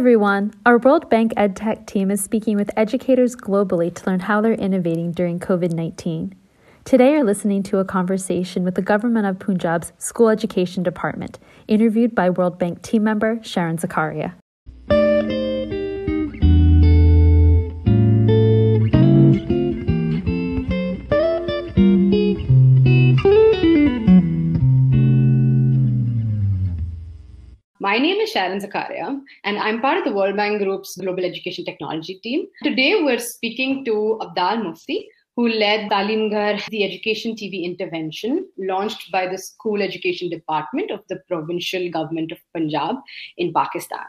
everyone. Our World Bank EdTech team is speaking with educators globally to learn how they're innovating during COVID 19. Today, you're listening to a conversation with the Government of Punjab's School Education Department, interviewed by World Bank team member Sharon Zakaria. My name is Sharon Zakaria, and I'm part of the World Bank Group's Global Education Technology team. Today, we're speaking to Abdal Mufti, who led Talim Ghar, the education TV intervention launched by the School Education Department of the Provincial Government of Punjab in Pakistan.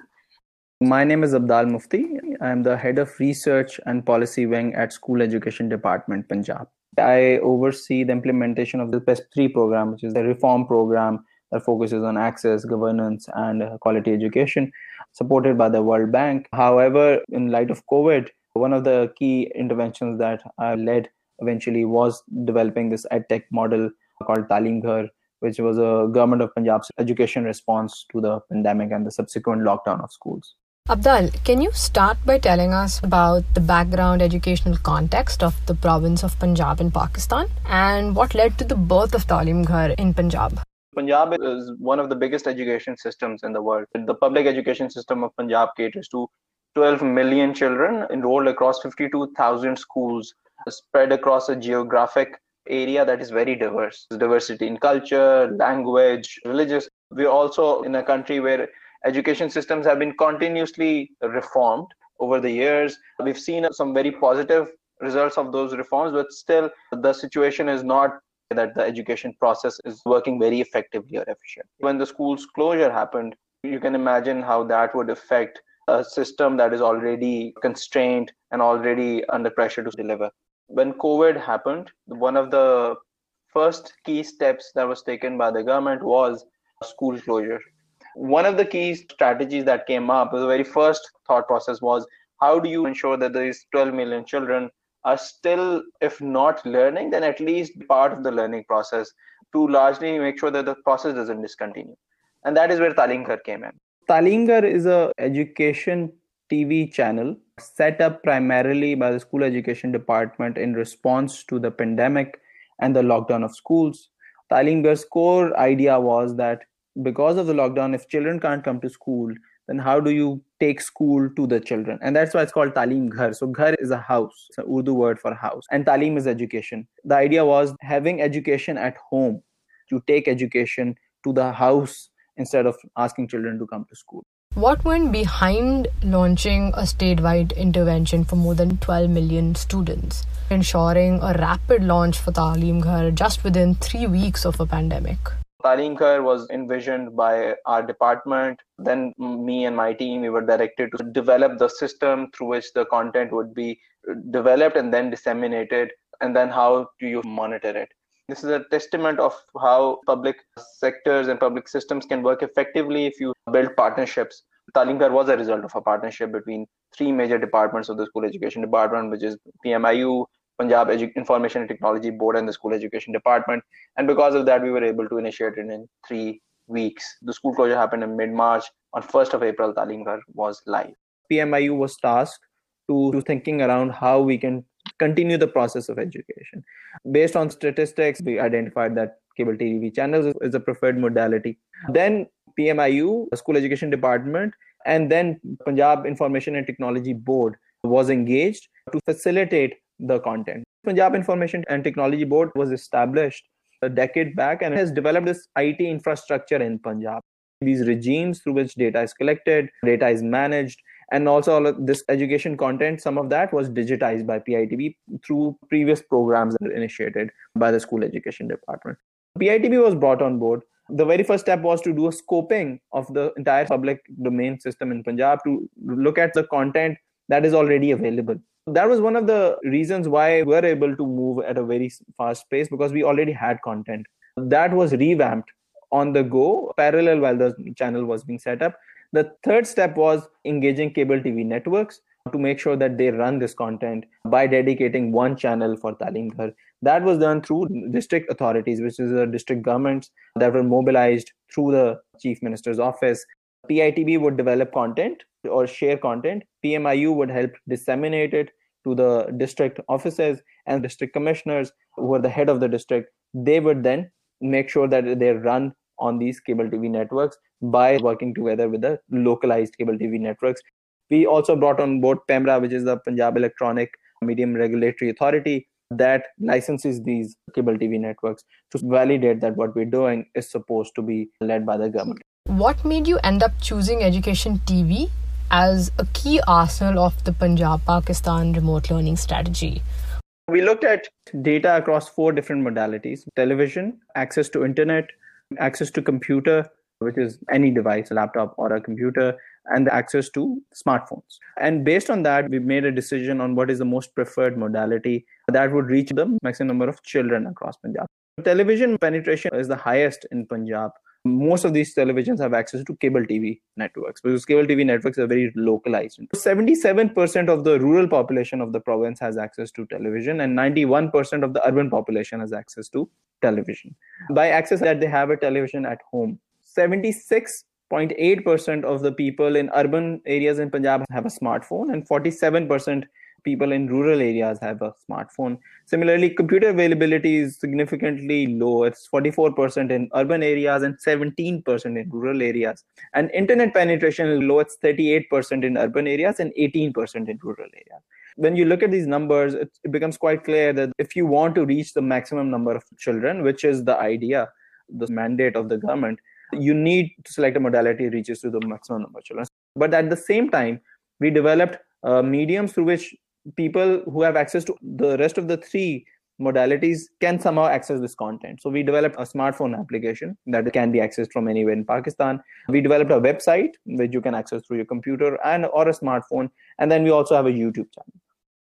My name is Abdal Mufti. I'm the head of research and policy wing at School Education Department, Punjab. I oversee the implementation of the PES3 program, which is the reform program that focuses on access, governance, and quality education, supported by the World Bank. However, in light of COVID, one of the key interventions that I led eventually was developing this edtech model called Talim Ghar, which was a government of Punjab's education response to the pandemic and the subsequent lockdown of schools. Abdal, can you start by telling us about the background educational context of the province of Punjab in Pakistan and what led to the birth of Talim Ghar in Punjab? Punjab is one of the biggest education systems in the world. The public education system of Punjab caters to 12 million children enrolled across 52,000 schools spread across a geographic area that is very diverse. There's diversity in culture, language, religious. We're also in a country where education systems have been continuously reformed over the years. We've seen some very positive results of those reforms, but still the situation is not that the education process is working very effectively or efficiently. When the school's closure happened, you can imagine how that would affect a system that is already constrained and already under pressure to deliver. When COVID happened, one of the first key steps that was taken by the government was school closure. One of the key strategies that came up, the very first thought process was how do you ensure that these 12 million children are still, if not learning, then at least part of the learning process to largely make sure that the process doesn't discontinue. And that is where Talim Ghar came in. Talim Ghar is a education TV channel set up primarily by the school education department in response to the pandemic and the lockdown of schools. Talim Ghar's core idea was that because of the lockdown, if children can't come to school, then how do you take school to the children? And that's why it's called talim ghar. So ghar is a house. It's an urdu word for house. And talim is education. The idea was having education at home to take education to the house instead of asking children to come to school. What went behind launching a statewide intervention for more than 12 million students, ensuring a rapid launch for Talim Ghar just within three weeks of a pandemic? Talim was envisioned by our department. Then me and my team, we were directed to develop the system through which the content would be developed and then disseminated. And then how do you monitor it? This is a testament of how public sectors and public systems can work effectively if you build partnerships. Talim Ghar was a result of a partnership between three major departments of the school education department, which is PMIU, Punjab Edu- Information and Technology Board and the School Education Department. And because of that, we were able to initiate it in three weeks. The school closure happened in mid March. On 1st of April, Talim Ghar was live. PMIU was tasked to, to thinking around how we can continue the process of education. Based on statistics, we identified that cable TV channels is a preferred modality. Then PMIU, School Education Department, and then Punjab Information and Technology Board was engaged to facilitate the content. Punjab Information and Technology Board was established a decade back and has developed this IT infrastructure in Punjab. These regimes through which data is collected, data is managed, and also all of this education content, some of that was digitized by PITB through previous programs that were initiated by the school education department. PITB was brought on board. The very first step was to do a scoping of the entire public domain system in Punjab to look at the content that is already available that was one of the reasons why we were able to move at a very fast pace because we already had content. That was revamped on the go parallel while the channel was being set up. The third step was engaging cable tv networks to make sure that they run this content by dedicating one channel for Talim Ghar. That was done through district authorities, which is the district governments that were mobilized through the chief minister's office PITB would develop content or share content. PMIU would help disseminate it to the district offices and district commissioners who are the head of the district. They would then make sure that they run on these cable TV networks by working together with the localized cable TV networks. We also brought on board PEMRA, which is the Punjab Electronic Medium Regulatory Authority, that licenses these cable TV networks to validate that what we're doing is supposed to be led by the government. What made you end up choosing Education TV as a key arsenal of the Punjab Pakistan remote learning strategy? We looked at data across four different modalities television, access to internet, access to computer, which is any device, a laptop or a computer, and the access to smartphones. And based on that, we made a decision on what is the most preferred modality that would reach the maximum number of children across Punjab. Television penetration is the highest in Punjab. Most of these televisions have access to cable TV networks because cable TV networks are very localized. 77% of the rural population of the province has access to television, and 91% of the urban population has access to television. By access that they have a television at home. 76 0.8% of the people in urban areas in Punjab have a smartphone, and 47% people in rural areas have a smartphone. Similarly, computer availability is significantly low. It's 44% in urban areas and 17% in rural areas. And internet penetration is low. It's 38% in urban areas and 18% in rural areas. When you look at these numbers, it, it becomes quite clear that if you want to reach the maximum number of children, which is the idea, the mandate of the government, you need to select a modality reaches to the maximum number of children. But at the same time, we developed uh, mediums through which people who have access to the rest of the three modalities can somehow access this content. So we developed a smartphone application that can be accessed from anywhere in Pakistan. We developed a website which you can access through your computer and or a smartphone. And then we also have a YouTube channel.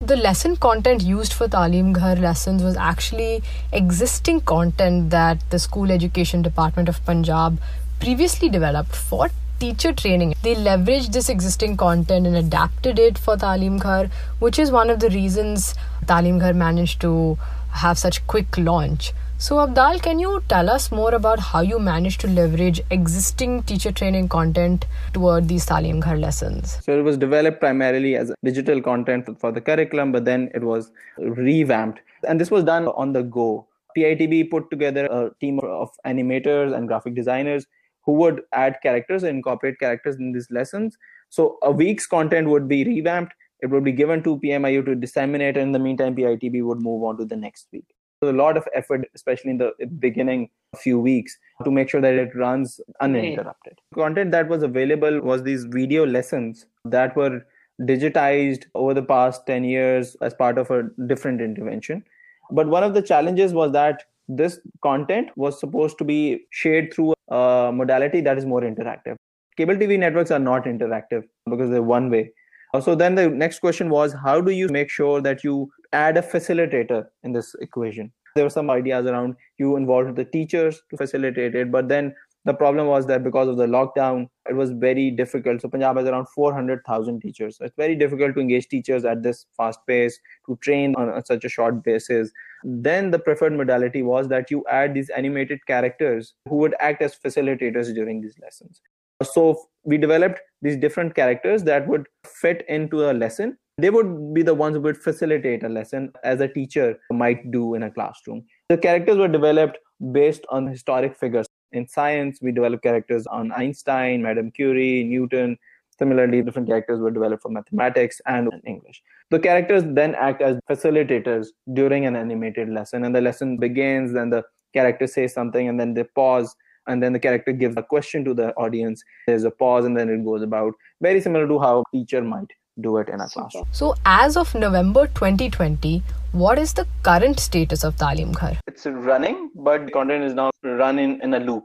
The lesson content used for Talim Ghar lessons was actually existing content that the School Education Department of Punjab previously developed for teacher training. They leveraged this existing content and adapted it for Talim Ghar, which is one of the reasons Talim Ghar managed to have such quick launch. So, Abdal, can you tell us more about how you managed to leverage existing teacher training content toward these Talim Ghar lessons? So, it was developed primarily as digital content for the curriculum, but then it was revamped. And this was done on the go. PITB put together a team of animators and graphic designers who would add characters and incorporate characters in these lessons. So, a week's content would be revamped. It would be given to PMIU to disseminate. And in the meantime, PITB would move on to the next week So a lot of effort, especially in the beginning few weeks, to make sure that it runs uninterrupted. Content that was available was these video lessons that were digitized over the past 10 years as part of a different intervention. But one of the challenges was that this content was supposed to be shared through a modality that is more interactive. Cable TV networks are not interactive because they're one way. Uh, so then the next question was how do you make sure that you add a facilitator in this equation. There were some ideas around you involved the teachers to facilitate it, but then the problem was that because of the lockdown, it was very difficult. So Punjab has around 400,000 teachers. It's very difficult to engage teachers at this fast pace, to train on such a short basis. Then the preferred modality was that you add these animated characters who would act as facilitators during these lessons. So we developed these different characters that would fit into a lesson they would be the ones who would facilitate a lesson as a teacher might do in a classroom. The characters were developed based on historic figures. In science, we developed characters on Einstein, Madame Curie, Newton. Similarly, different characters were developed for mathematics and English. The characters then act as facilitators during an animated lesson, and the lesson begins, then the character says something, and then they pause, and then the character gives a question to the audience. There's a pause, and then it goes about. Very similar to how a teacher might do it in a classroom. So, as of November 2020, what is the current status of Talim Ghar? It's running, but content is now running in a loop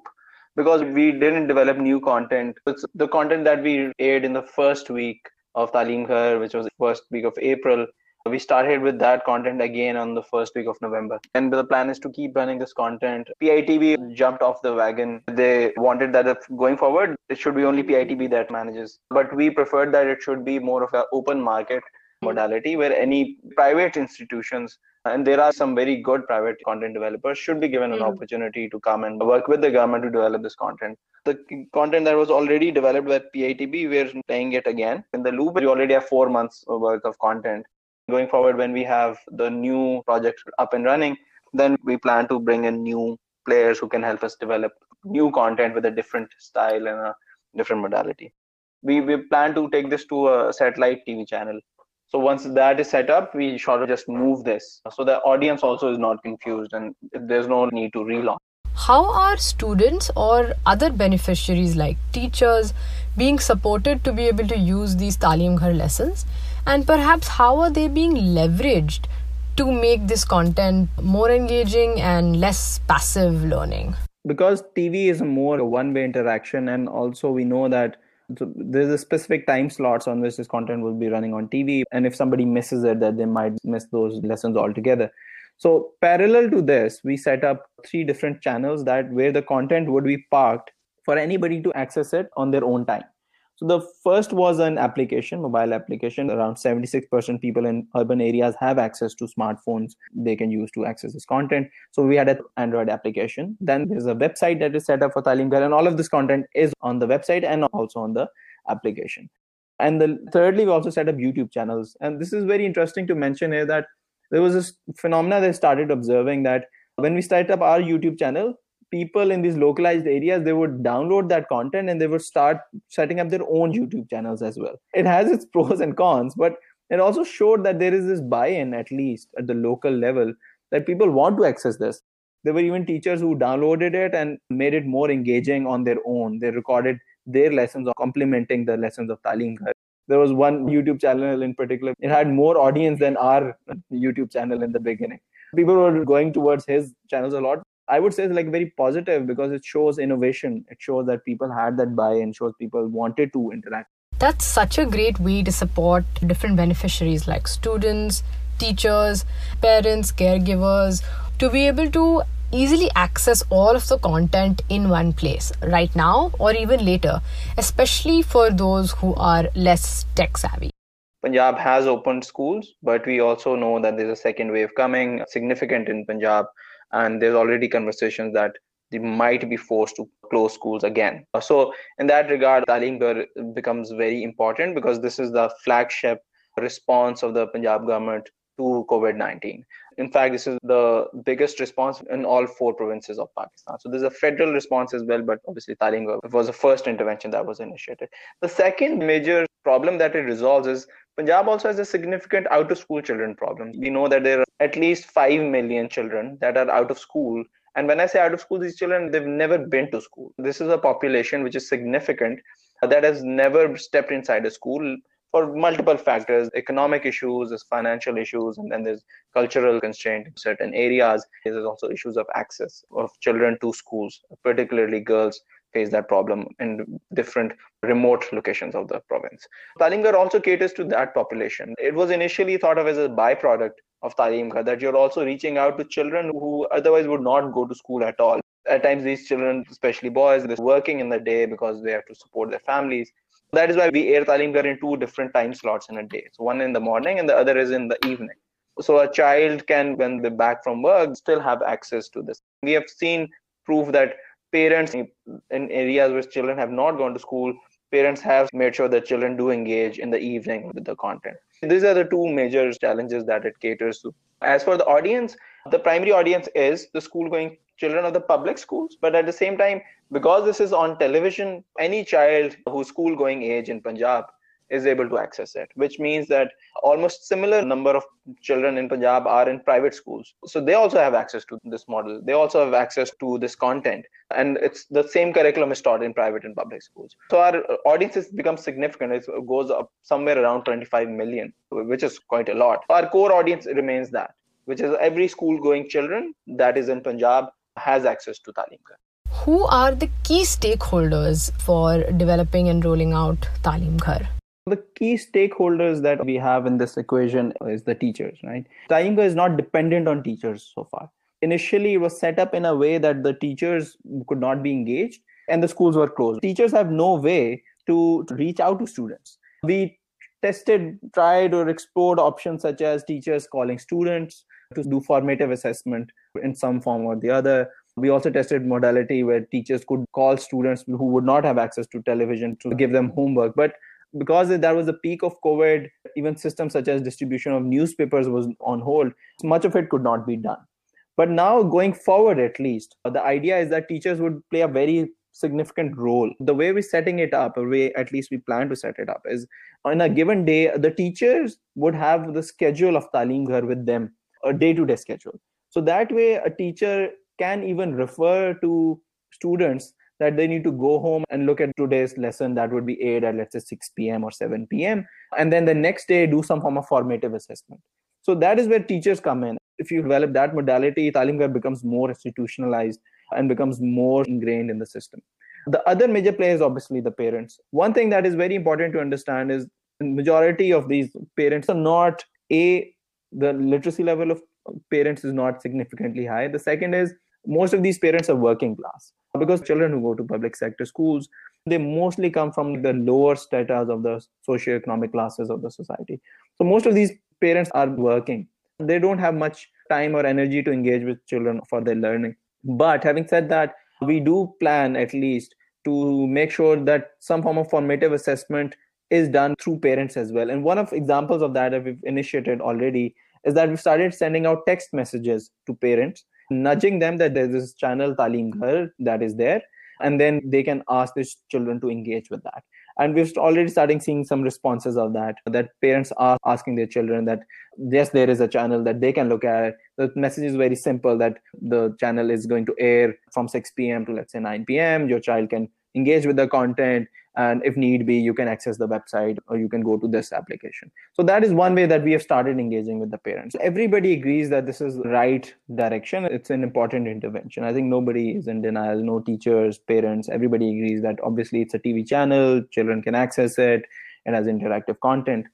because we didn't develop new content. It's the content that we aired in the first week of Talim Ghar, which was the first week of April, we started with that content again on the first week of November. And the plan is to keep running this content. PITB jumped off the wagon. They wanted that going forward, it should be only PITB that manages. But we preferred that it should be more of an open market modality where any private institutions and there are some very good private content developers should be given an mm. opportunity to come and work with the government to develop this content. The content that was already developed with pitb we're playing it again. In the loop we already have four months worth of content. Going forward when we have the new project up and running then we plan to bring in new players who can help us develop new content with a different style and a different modality. We, we plan to take this to a satellite tv channel so once that is set up, we sort of just move this. So the audience also is not confused and there's no need to relaunch. How are students or other beneficiaries like teachers being supported to be able to use these Talim Ghar lessons? And perhaps how are they being leveraged to make this content more engaging and less passive learning? Because TV is a more one way interaction, and also we know that so there's a specific time slots on which this content will be running on tv and if somebody misses it that they might miss those lessons altogether. So parallel to this we set up three different channels that where the content would be parked for anybody to access it on their own time so the first was an application, mobile application. Around 76% people in urban areas have access to smartphones they can use to access this content. So we had an Android application. Then there's a website that is set up for Talim Ghar, and all of this content is on the website and also on the application. And the thirdly, we also set up YouTube channels. And this is very interesting to mention here that there was this phenomena they started observing that when we started up our YouTube channel, people in these localized areas they would download that content and they would start setting up their own youtube channels as well. It has its pros and cons but it also showed that there is this buy-in at least at the local level that people want to access this. There were even teachers who downloaded it and made it more engaging on their own. They recorded their lessons of complementing the lessons of talim there was one youtube channel in particular. It had more audience than our youtube channel in the beginning. People were going towards his channels a lot I would say it's like very positive because it shows innovation. It shows that people had that buy-in, shows people wanted to interact. That's such a great way to support different beneficiaries like students, teachers, parents, caregivers to be able to easily access all of the content in one place right now or even later, especially for those who are less tech savvy. Punjab has opened schools, but we also know that there's a second wave coming, significant in Punjab and there's already conversations that they might be forced to close schools again. So in that regard, Talim becomes very important because this is the flagship response of the Punjab government to COVID-19. In fact, this is the biggest response in all four provinces of Pakistan. So there's a federal response as well, but obviously Talim Ghar was the first intervention that was initiated. The second major problem that it resolves is Punjab also has a significant out of school children problem. We know that there are at least 5 million children that are out of school. And when I say out of school, these children, they've never been to school. This is a population which is significant that has never stepped inside a school for multiple factors economic issues there's financial issues and then there's cultural constraint in certain areas there's also issues of access of children to schools particularly girls face that problem in different remote locations of the province. Talim also caters to that population. It was initially thought of as a byproduct of Talim that you're also reaching out to children who otherwise would not go to school at all. At times, these children, especially boys, they're working in the day because they have to support their families. That is why we air Talim in two different time slots in a day. So one in the morning and the other is in the evening. So a child can, when they're back from work, still have access to this. We have seen proof that parents in areas where children have not gone to school parents have made sure that children do engage in the evening with the content these are the two major challenges that it caters to as for the audience the primary audience is the school going children of the public schools but at the same time because this is on television any child who's school going age in punjab is able to access it, which means that almost similar number of children in Punjab are in private schools. So they also have access to this model. They also have access to this content. And it's the same curriculum is taught in private and public schools. So our audiences become significant. It goes up somewhere around 25 million, which is quite a lot. Our core audience remains that, which is every school going children that is in Punjab has access to Talim Ghar. Who are the key stakeholders for developing and rolling out Talim Ghar? the key stakeholders that we have in this equation is the teachers, right? Talim is not dependent on teachers so far. Initially, it was set up in a way that the teachers could not be engaged and the schools were closed. Teachers have no way to reach out to students. We tested, tried, or explored options such as teachers calling students, to do formative assessment in some form or the other. We also tested modality where teachers could call students who would not have access to television to give them homework. But because that was a peak of COVID, even systems such as distribution of newspapers was on hold. Much of it could not be done. But now, going forward, at least, the idea is that teachers would play a very significant role. The way we're setting it up, or way at least we plan to set it up, is on a given day, the teachers would have the schedule of Talim Ghar with them, a day to day schedule. So that way, a teacher can even refer to students that they need to go home and look at today's lesson that would be aired at let's say 6 p.m. or 7 p.m. and then the next day do some form of formative assessment. So that is where teachers come in. If you develop that modality, Talim becomes more institutionalized and becomes more ingrained in the system. The other major player is obviously the parents. One thing that is very important to understand is the majority of these parents are not a the literacy level of parents is not significantly high. The second is most of these parents are working class. Because children who go to public sector schools they mostly come from the lower stratas of the socio-economic classes of the society. So most of these parents are working. They don't have much time or energy to engage with children for their learning. But having said that we do plan at least to make sure that some form of formative assessment is done through parents as well. And one of examples of that that we've initiated already is that we've started sending out text messages to parents nudging them that there's this channel Talim Ghar that is there, and then they can ask their children to engage with that. And we've already starting seeing some responses of that. That parents are asking their children that yes, there is a channel that they can look at. The message is very simple that the channel is going to air from 6 p.m. to let's say 9 p.m. Your child can engage with the content and if need be you can access the website or you can go to this application. So that is one way that we have started engaging with the parents. Everybody agrees that this is the right direction. It's an important intervention. I think nobody is in denial. No teachers parents everybody agrees that obviously it's a tv channel. Children can access it. It has interactive content.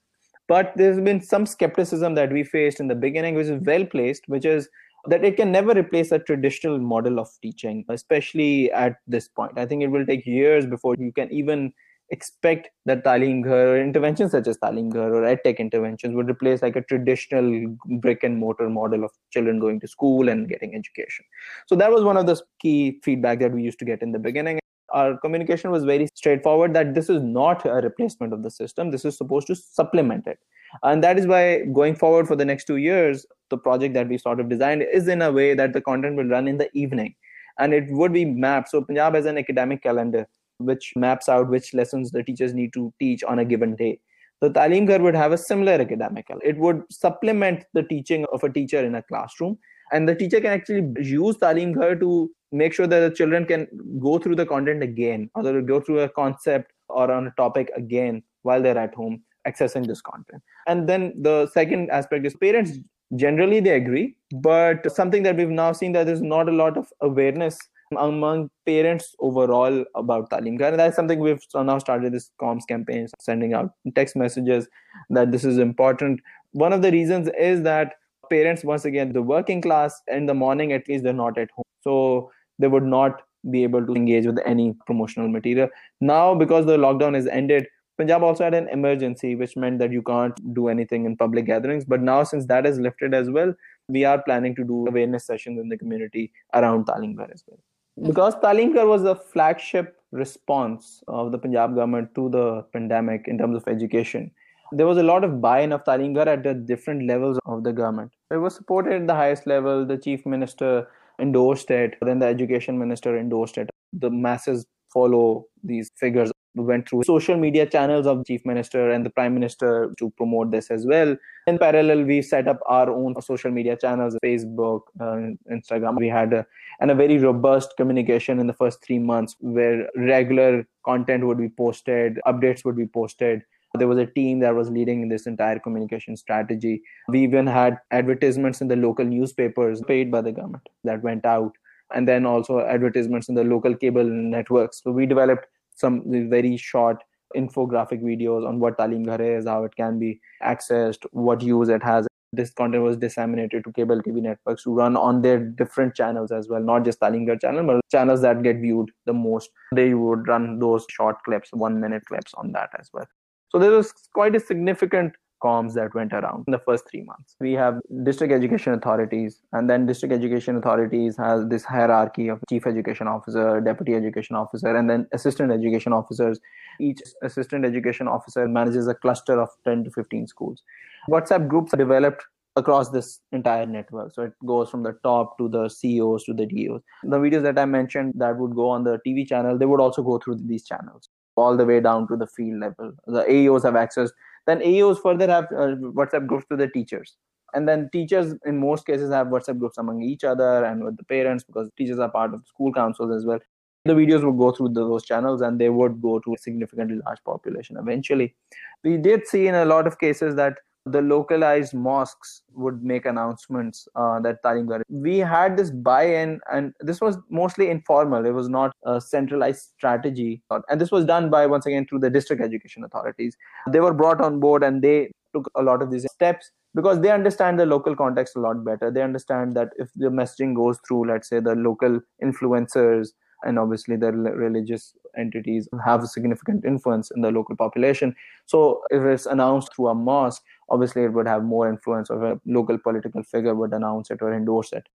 But there's been some skepticism that we faced in the beginning which is well placed which is that it can never replace a traditional model of teaching, especially at this point. I think it will take years before you can even expect that Talim or interventions such as Talim Ghar or EdTech interventions would replace like a traditional brick and mortar model of children going to school and getting education. So that was one of the key feedback that we used to get in the beginning. Our communication was very straightforward that this is not a replacement of the system. This is supposed to supplement it. And that is why going forward for the next two years, the project that we sort of designed is in a way that the content will run in the evening and it would be mapped. So Punjab has an academic calendar which maps out which lessons the teachers need to teach on a given day. The Talim Ghar would have a similar academic calendar. It would supplement the teaching of a teacher in a classroom. And the teacher can actually use Talim Ghar to make sure that the children can go through the content again or go through a concept or on a topic again while they're at home accessing this content. And then the second aspect is parents generally they agree, but something that we've now seen that there's not a lot of awareness among parents overall about Talim Ghar. And that's something we've now started this comms campaign, sending out text messages that this is important. One of the reasons is that parents, once again, the working class in the morning, at least they're not at home. So they would not be able to engage with any promotional material. Now, because the lockdown is ended, Punjab also had an emergency, which meant that you can't do anything in public gatherings. But now, since that is lifted as well, we are planning to do awareness sessions in the community around Talim Ghar as well. Because Talim Ghar was the flagship response of the Punjab government to the pandemic in terms of education. There was a lot of buy-in of Talim Ghar at the different levels of the government. It was supported at the highest level. The chief minister endorsed it. Then the education minister endorsed it. The masses follow these figures We went through social media channels of chief minister and the prime minister to promote this as well in parallel we set up our own social media channels facebook uh, instagram we had a, and a very robust communication in the first 3 months where regular content would be posted updates would be posted there was a team that was leading this entire communication strategy we even had advertisements in the local newspapers paid by the government that went out and then also advertisements in the local cable networks so we developed some very short infographic videos on what Talim Ghar is, how it can be accessed, what use it has. This content was disseminated to cable TV networks to run on their different channels as well, not just Talim Ghar channel, but channels that get viewed the most. They would run those short clips, one minute clips on that as well. So there was quite a significant comms that went around in the first three months. We have district education authorities, and then district education authorities has this hierarchy of chief education officer, deputy education officer, and then assistant education officers. Each assistant education officer manages a cluster of 10 to 15 schools. WhatsApp groups are developed across this entire network. So it goes from the top to the CEOs to the DOs. The videos that I mentioned that would go on the TV channel, they would also go through these channels all the way down to the field level. The AEOs have access. Then AEOs further have uh, WhatsApp groups to the teachers. And then teachers, in most cases, have WhatsApp groups among each other and with the parents because teachers are part of school councils as well. The videos would go through those channels and they would go to a significantly large population eventually. We did see in a lot of cases that the localized mosques would make announcements uh, that Talim We had this buy-in, and this was mostly informal. It was not a centralized strategy, and this was done by once again through the district education authorities. They were brought on board, and they took a lot of these steps because they understand the local context a lot better. They understand that if the messaging goes through, let's say, the local influencers and obviously the religious entities have a significant influence in the local population. So if it's announced through a mosque, obviously it would have more influence of a local political figure would announce it or endorse it.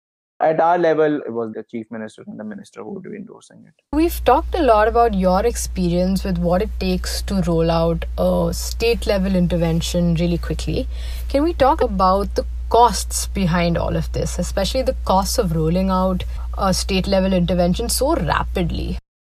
At our level, it was the chief minister and the minister who would be endorsing it. We've talked a lot about your experience with what it takes to roll out a state level intervention really quickly. Can we talk about the costs behind all of this, especially the costs of rolling out a state level intervention so rapidly?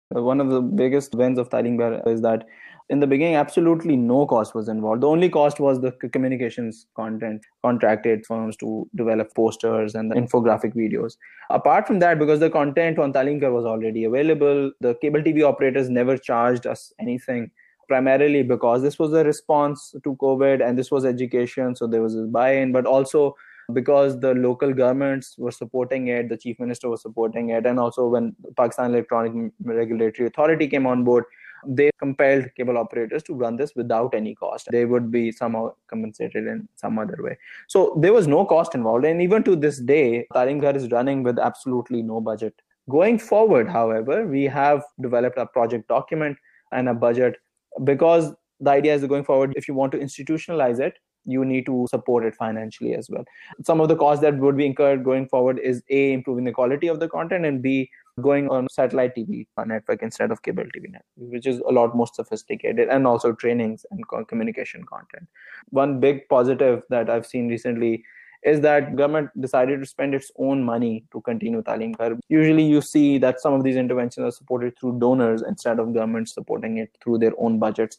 One of the biggest wins of Ghar is that in the beginning absolutely no cost was involved. The only cost was the communications content contracted firms to develop posters and the infographic videos. Apart from that because the content on Talim Ghar was already available the cable tv operators never charged us anything primarily because this was a response to covid and this was education so there was a buy-in but also because the local governments were supporting it the chief minister was supporting it and also when pakistan electronic regulatory authority came on board they compelled cable operators to run this without any cost. They would be somehow compensated in some other way. So there was no cost involved. And even to this day, Talim is running with absolutely no budget. Going forward, however, we have developed a project document and a budget because the idea is going forward, if you want to institutionalize it, you need to support it financially as well. Some of the costs that would be incurred going forward is A, improving the quality of the content, and B, going on satellite TV uh, network instead of cable TV network, which is a lot more sophisticated and also trainings and communication content. One big positive that I've seen recently is that government decided to spend its own money to continue Talim Ghar. Usually you see that some of these interventions are supported through donors instead of government supporting it through their own budgets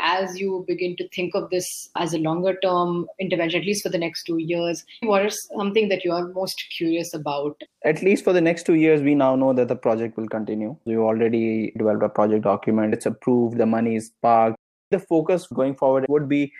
as you begin to think of this as a longer term intervention, at least for the next two years, what is something that you are most curious about? At least for the next two years, we now know that the project will continue. We already developed a project document, it's approved, the money is parked. The focus going forward would be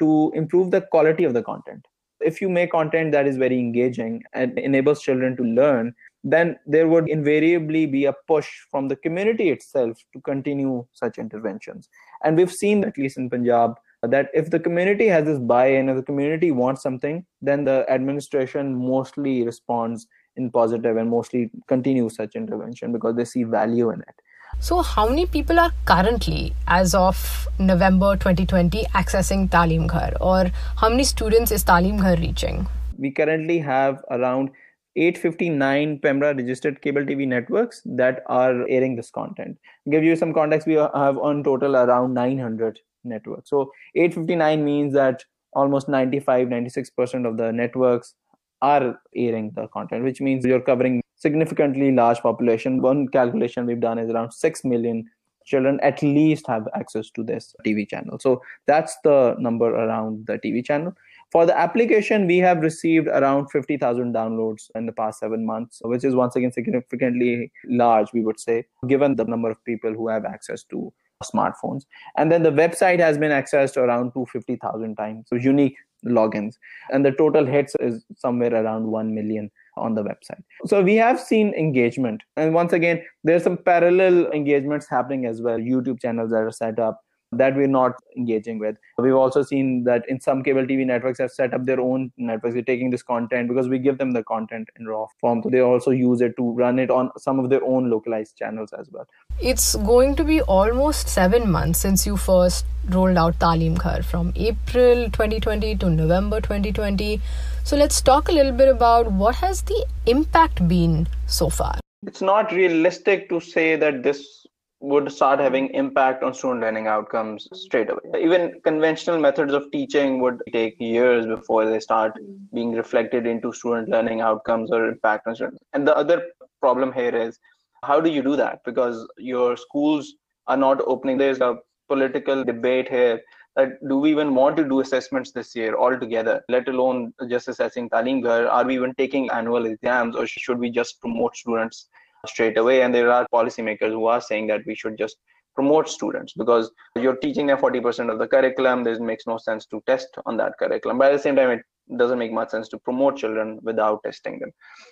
to improve the quality of the content. If you make content that is very engaging and enables children to learn, then there would invariably be a push from the community itself to continue such interventions. And we've seen, at least in Punjab, that if the community has this buy-in, if the community wants something, then the administration mostly responds in positive and mostly continues such intervention because they see value in it. So, how many people are currently, as of November 2020, accessing Talim Ghar? Or how many students is Talim Ghar reaching? We currently have around 859 Pemra registered cable TV networks that are airing this content. give you some context, we have on total around 900 networks. So 859 means that almost 95, 96% of the networks are airing the content, which means you're covering significantly large population. One calculation we've done is around 6 million children at least have access to this TV channel. So that's the number around the TV channel. For the application, we have received around 50,000 downloads in the past seven months, which is once again significantly large, we would say, given the number of people who have access to smartphones. And then the website has been accessed around 250,000 times, so unique logins. And the total hits is somewhere around 1 million on the website. So we have seen engagement. And once again, there's some parallel engagements happening as well. YouTube channels that are set up that we're not engaging with. We've also seen that in some cable TV networks have set up their own networks. They're taking this content because we give them the content in raw form. So they also use it to run it on some of their own localized channels as well. It's going to be almost seven months since you first rolled out Talim Ghar from April 2020 to November 2020. So let's talk a little bit about what has the impact been so far. It's not realistic to say that this would start having impact on student learning outcomes straight away. Even conventional methods of teaching would take years before they start mm. being reflected into student learning outcomes or impact on students. And the other problem here is how do you do that? Because your schools are not opening. There's a political debate here that do we even want to do assessments this year altogether, let alone just assessing Talim Ghar? Are we even taking annual exams or should we just promote students straight away. And there are policymakers who are saying that we should just promote students because you're teaching them 40% of the curriculum. There makes no sense to test on that curriculum. But at the same time, it doesn't make much sense to promote children without testing them.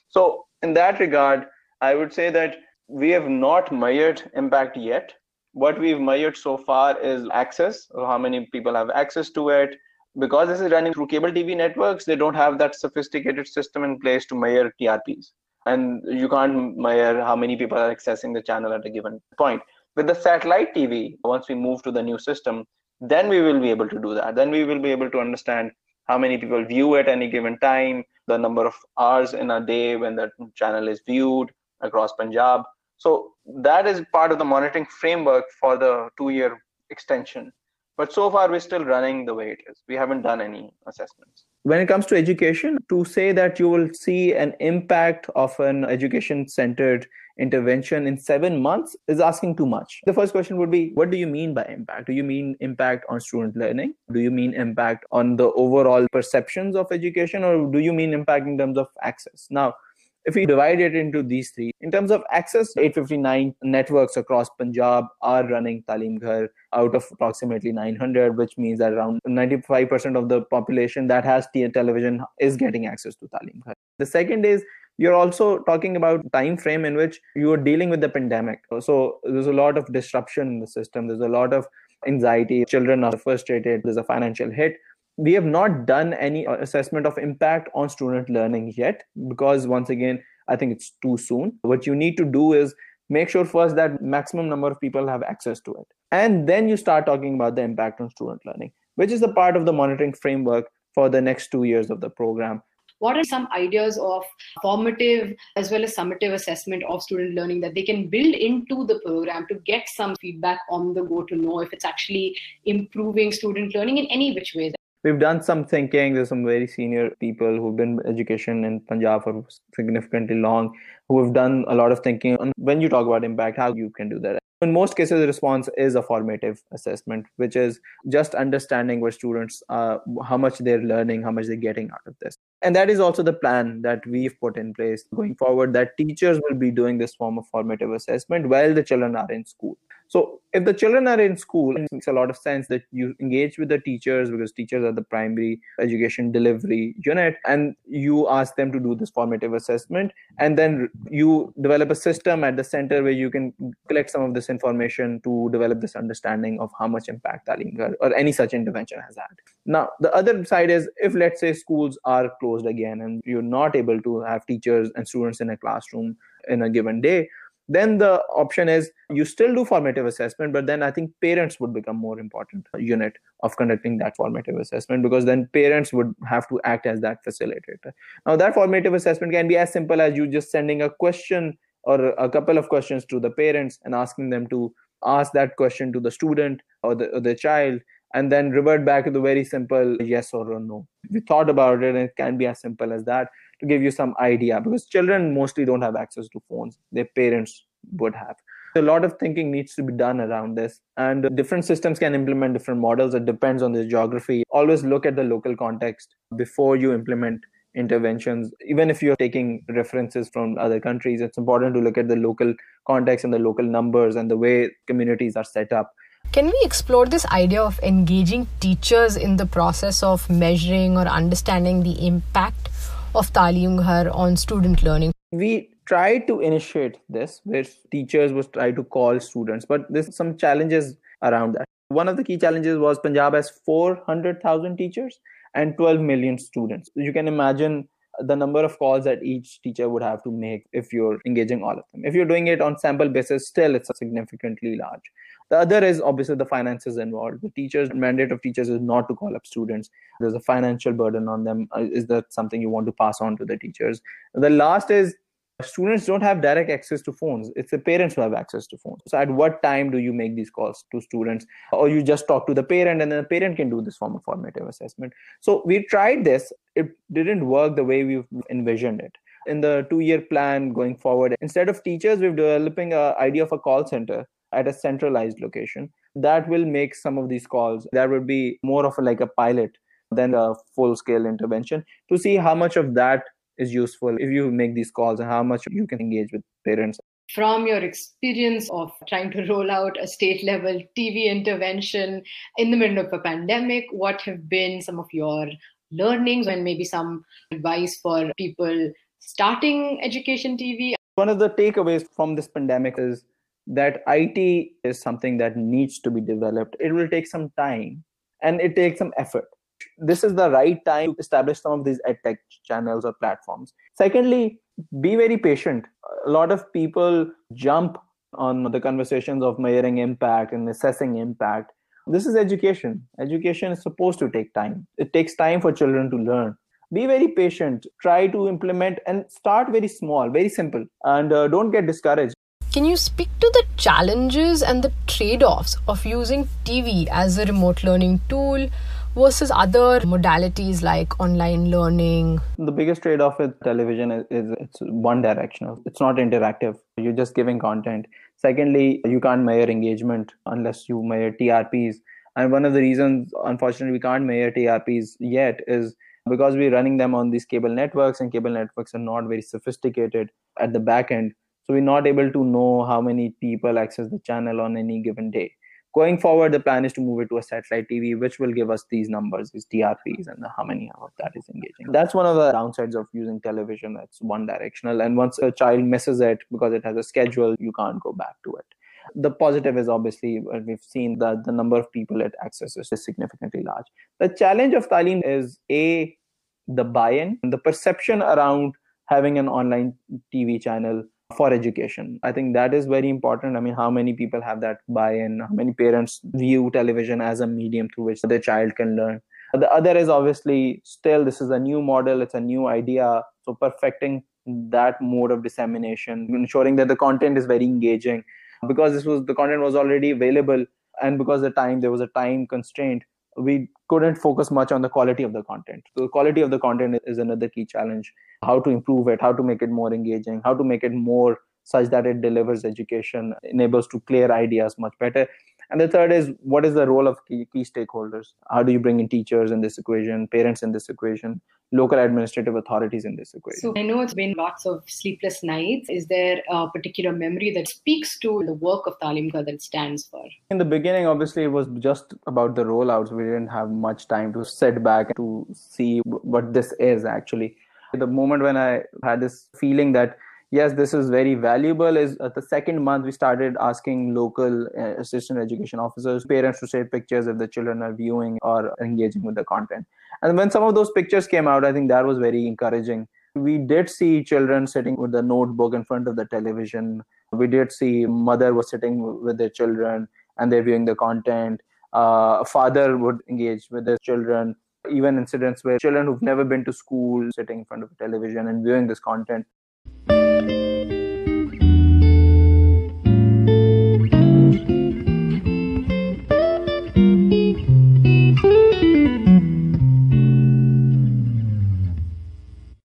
So in that regard, I would say that we have not measured impact yet. What we've measured so far is access, or how many people have access to it. Because this is running through cable TV networks, they don't have that sophisticated system in place to measure TRPs and you can't measure how many people are accessing the channel at a given point. With the satellite TV, once we move to the new system, then we will be able to do that. Then we will be able to understand how many people view at any given time, the number of hours in a day when the channel is viewed across Punjab. So that is part of the monitoring framework for the two year extension. But so far, we're still running the way it is. We haven't done any assessments when it comes to education, to say that you will see an impact of an education centered intervention in seven months is asking too much. The first question would be What do you mean by impact? Do you mean impact on student learning? Do you mean impact on the overall perceptions of education? Or do you mean impact in terms of access? Now, if we divide it into these three, in terms of access, 859 networks across Punjab are running Talim Ghar out of approximately 900, which means that around 95% of the population that has television is getting access to Talim Ghar. The second is you're also talking about time frame in which you are dealing with the pandemic. So there's a lot of disruption in the system. There's a lot of anxiety. Children are frustrated. There's a financial hit we have not done any uh, assessment of impact on student learning yet because once again i think it's too soon. What you need to do is make sure first that maximum number of people have access to it. And then you start talking about the impact on student learning which is the part of the monitoring framework for the next 2 years of the program. What are some ideas of formative as well as summative assessment of student learning that they can build into the program to get some feedback on the go to know if it's actually improving student learning in any which way we've done some thinking. There's some very senior people who've been education in Punjab for significantly long, who have done a lot of thinking on when you talk about impact, how you can do that. In most cases, the response is a formative assessment, which is just understanding what students, uh, how much they're learning, how much they're getting out of this. And that is also the plan that we've put in place going forward that teachers will be doing this form of formative assessment while the children are in school. So if the children are in school, it makes a lot of sense that you engage with the teachers because teachers are the primary education delivery unit, and you ask them to do this formative assessment, and then you develop a system at the center where you can collect some of this information to develop this understanding of how much impact Talim or any such intervention has had. Now, the other side is if let's say schools are closed again and you're not able to have teachers and students in a classroom in a given day then the option is you still do formative assessment but then i think parents would become more important unit of conducting that formative assessment because then parents would have to act as that facilitator now that formative assessment can be as simple as you just sending a question or a couple of questions to the parents and asking them to ask that question to the student or the, or the child and then revert back to the very simple yes or no. We thought about it, and it can be as simple as that to give you some idea because children mostly don't have access to phones, their parents would have. A lot of thinking needs to be done around this, and different systems can implement different models. It depends on the geography. Always look at the local context before you implement interventions. Even if you're taking references from other countries, it's important to look at the local context and the local numbers and the way communities are set up can we explore this idea of engaging teachers in the process of measuring or understanding the impact of Talim Ghar on student learning? We tried to initiate this where teachers would try to call students, but there's some challenges around that. One of the key challenges was Punjab has 400,000 teachers and 12 million students. You can imagine the number of calls that each teacher would have to make if you're engaging all of them. If you're doing it on sample basis, still it's significantly large. The other is obviously the finances involved. The teachers mandate of teachers is not to call up students. There's a financial burden on them. Uh, is that something you want to pass on to the teachers? The last is students don't have direct access to phones. It's the parents who have access to phones. So at what time do you make these calls to students? Or you just talk to the parent and then the parent can do this form of formative assessment. So we tried this. It didn't work the way we envisioned it. In the two year plan going forward instead of teachers we're developing a idea of a call center at a centralized location. That will make some of these calls that would be more of like a pilot than a full scale intervention to see how much of that is useful if you make these calls and how much you can engage with parents from your experience of trying to roll out a state level TV intervention in the middle of a pandemic, what have been some of your learnings and maybe some advice for people starting education TV? One of the takeaways from this pandemic is that IT is something that needs to be developed. It will take some time and it takes some effort this is the right time to establish some of these edtech channels or platforms. Secondly, be very patient. A lot of people jump on the conversations of measuring impact and assessing impact. This is education. Education is supposed to take time. It takes time for children to learn. Be very patient. Try to implement and start very small, very simple, and uh, don't get discouraged. Can you speak to the challenges and the trade offs of using TV as a remote learning tool versus other modalities like online learning? The biggest trade off with television is, is, it's one directional, it's not interactive. You're just giving content. Secondly, you can't measure engagement unless you measure TRPs. And one of the reasons, unfortunately, we can't measure TRPs yet is because we're running them on these cable networks, and cable networks are not very sophisticated at the back end. So we're not able to know how many people access the channel on any given day going forward the plan is to move it to a satellite tv which will give us these numbers these trps and how many of that is engaging. That's one of the downsides of using television. That's one directional and once a child misses it because it has a schedule you can't go back to it. The positive is obviously uh, we've seen that the number of people it accesses is significantly large. The challenge of talim is a the buy-in the perception around having an online tv channel for education. I think that is very important. I mean, how many people have that buy in? How many parents view television as a medium through which their child can learn? The other is obviously still this is a new model, it's a new idea. So, perfecting that mode of dissemination, ensuring that the content is very engaging because this was the content was already available and because the time there was a time constraint we couldn't focus much on the quality of the content. So the quality of the content is another key challenge. How to improve it, how to make it more engaging, how to make it more such that it delivers education, enables to clear ideas much better. And the third is what is the role of key, key stakeholders? How do you bring in teachers in this equation, parents in this equation, local administrative authorities in this equation? So I know it's been lots of sleepless nights. Is there a particular memory that speaks to the work of Talim Ghar that stands for? In the beginning, obviously, it was just about the rollouts. We didn't have much time to sit back to see what this is actually. The moment when I had this feeling that yes, this is very valuable. Is uh, the second month we started asking local uh, assistant education officers, parents to share pictures if the children are viewing or engaging with the content. And when some of those pictures came out, I think that was very encouraging. We did see children sitting with the notebook in front of the television. We did see mother was sitting with their children and they're viewing the content. Uh, a father would engage with their children even incidents where children who've never been to school sitting in front of a television and viewing this content